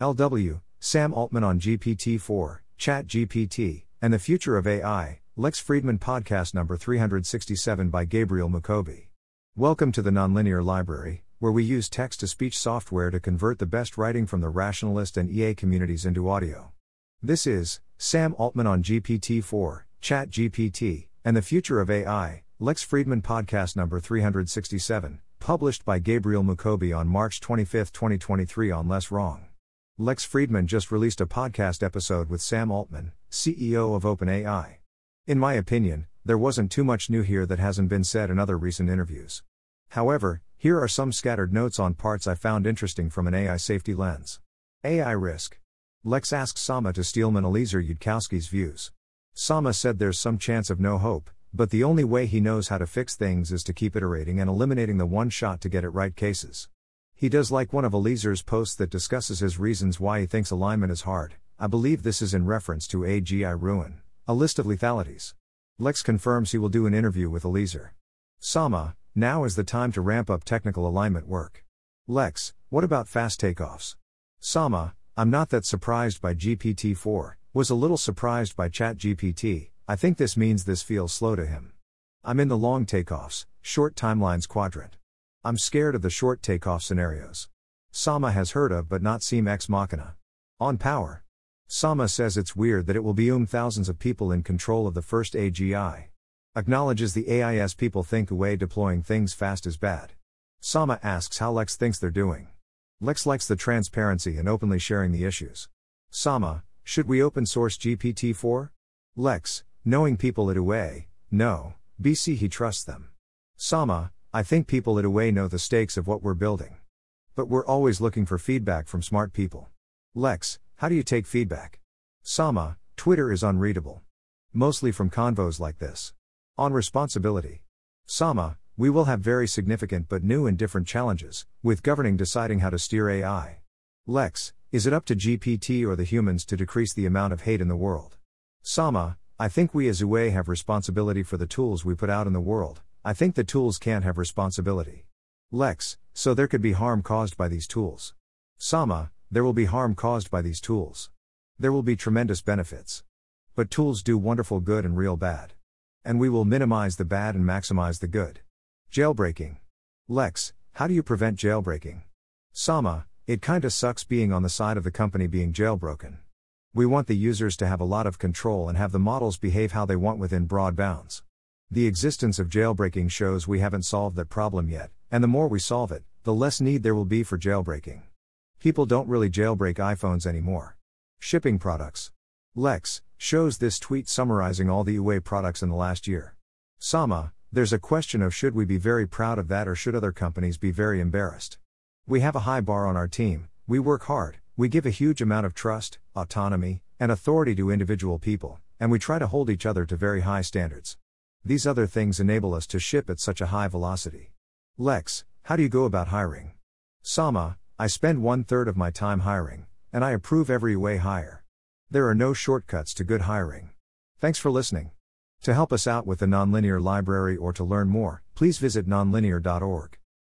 LW, Sam Altman on GPT 4, ChatGPT, and the Future of AI, Lex Fridman Podcast number 367 by Gabriel Mukobi. Welcome to the Nonlinear Library, where we use text to speech software to convert the best writing from the rationalist and EA communities into audio. This is Sam Altman on GPT 4, ChatGPT, and the Future of AI, Lex Fridman Podcast number 367, published by Gabriel Mukobi on March 25, 2023 on LessWrong. Lex Fridman just released a podcast episode with Sam Altman, CEO of OpenAI. In my opinion, there wasn't too much new here that hasn't been said in other recent interviews. However, here are some scattered notes on parts I found interesting from an AI safety lens. AI risk. Lex asks Sama to steelman Eliezer Yudkowsky's views. Sama said there's some chance of no hope, but the only way he knows how to fix things is to keep iterating and eliminating the one shot to get it right cases. He does like one of Eliezer's posts that discusses his reasons why he thinks alignment is hard. I believe this is in reference to AGI Ruin, a list of lethalities. Lex confirms he will do an interview with Eliezer. Sama, now is the time to ramp up technical alignment work. Lex, what about fast takeoffs? Sama, I'm not that surprised by GPT 4, was a little surprised by ChatGPT, I think this means this feels slow to him. I'm in the long takeoffs, short timelines quadrant. I'm scared of the short takeoff scenarios. Sama has heard of but not seen Ex Machina. On power. Sama says it's weird that it will be um thousands of people in control of the first AGI. Acknowledges the AIS people think OAI deploying things fast is bad. Sama asks how Lex thinks they're doing. Lex likes the transparency and openly sharing the issues. Sama, should we open source GPT 4? Lex, knowing people at OAI, no, BC he trusts them. Sama, I think people at OAI know the stakes of what we're building. But we're always looking for feedback from smart people. Lex, how do you take feedback? Sama, Twitter is unreadable. Mostly from convos like this. On responsibility. Sama, we will have very significant but new and different challenges, with governing deciding how to steer AI. Lex, is it up to GPT or the humans to decrease the amount of hate in the world? Sama, I think we as OAI have responsibility for the tools we put out in the world, I think the tools can't have responsibility. Lex, so there could be harm caused by these tools. Sama, there will be harm caused by these tools. There will be tremendous benefits. But tools do wonderful good and real bad. And we will minimize the bad and maximize the good. Jailbreaking. Lex, how do you prevent jailbreaking? Sama, it kinda sucks being on the side of the company being jailbroken. We want the users to have a lot of control and have the models behave how they want within broad bounds. The existence of jailbreaking shows we haven't solved that problem yet, and the more we solve it, the less need there will be for jailbreaking. People don't really jailbreak iPhones anymore. Shipping products. Lex shows this tweet summarizing all the OAI products in the last year. Sama, there's a question of should we be very proud of that or should other companies be very embarrassed? We have a high bar on our team, we work hard, we give a huge amount of trust, autonomy, and authority to individual people, and we try to hold each other to very high standards. These other things enable us to ship at such a high velocity. Lex, how do you go about hiring? Sama, I spend one third of my time hiring, and I approve every way hire. There are no shortcuts to good hiring. Thanks for listening. To help us out with the Nonlinear Library or to learn more, please visit nonlinear.org.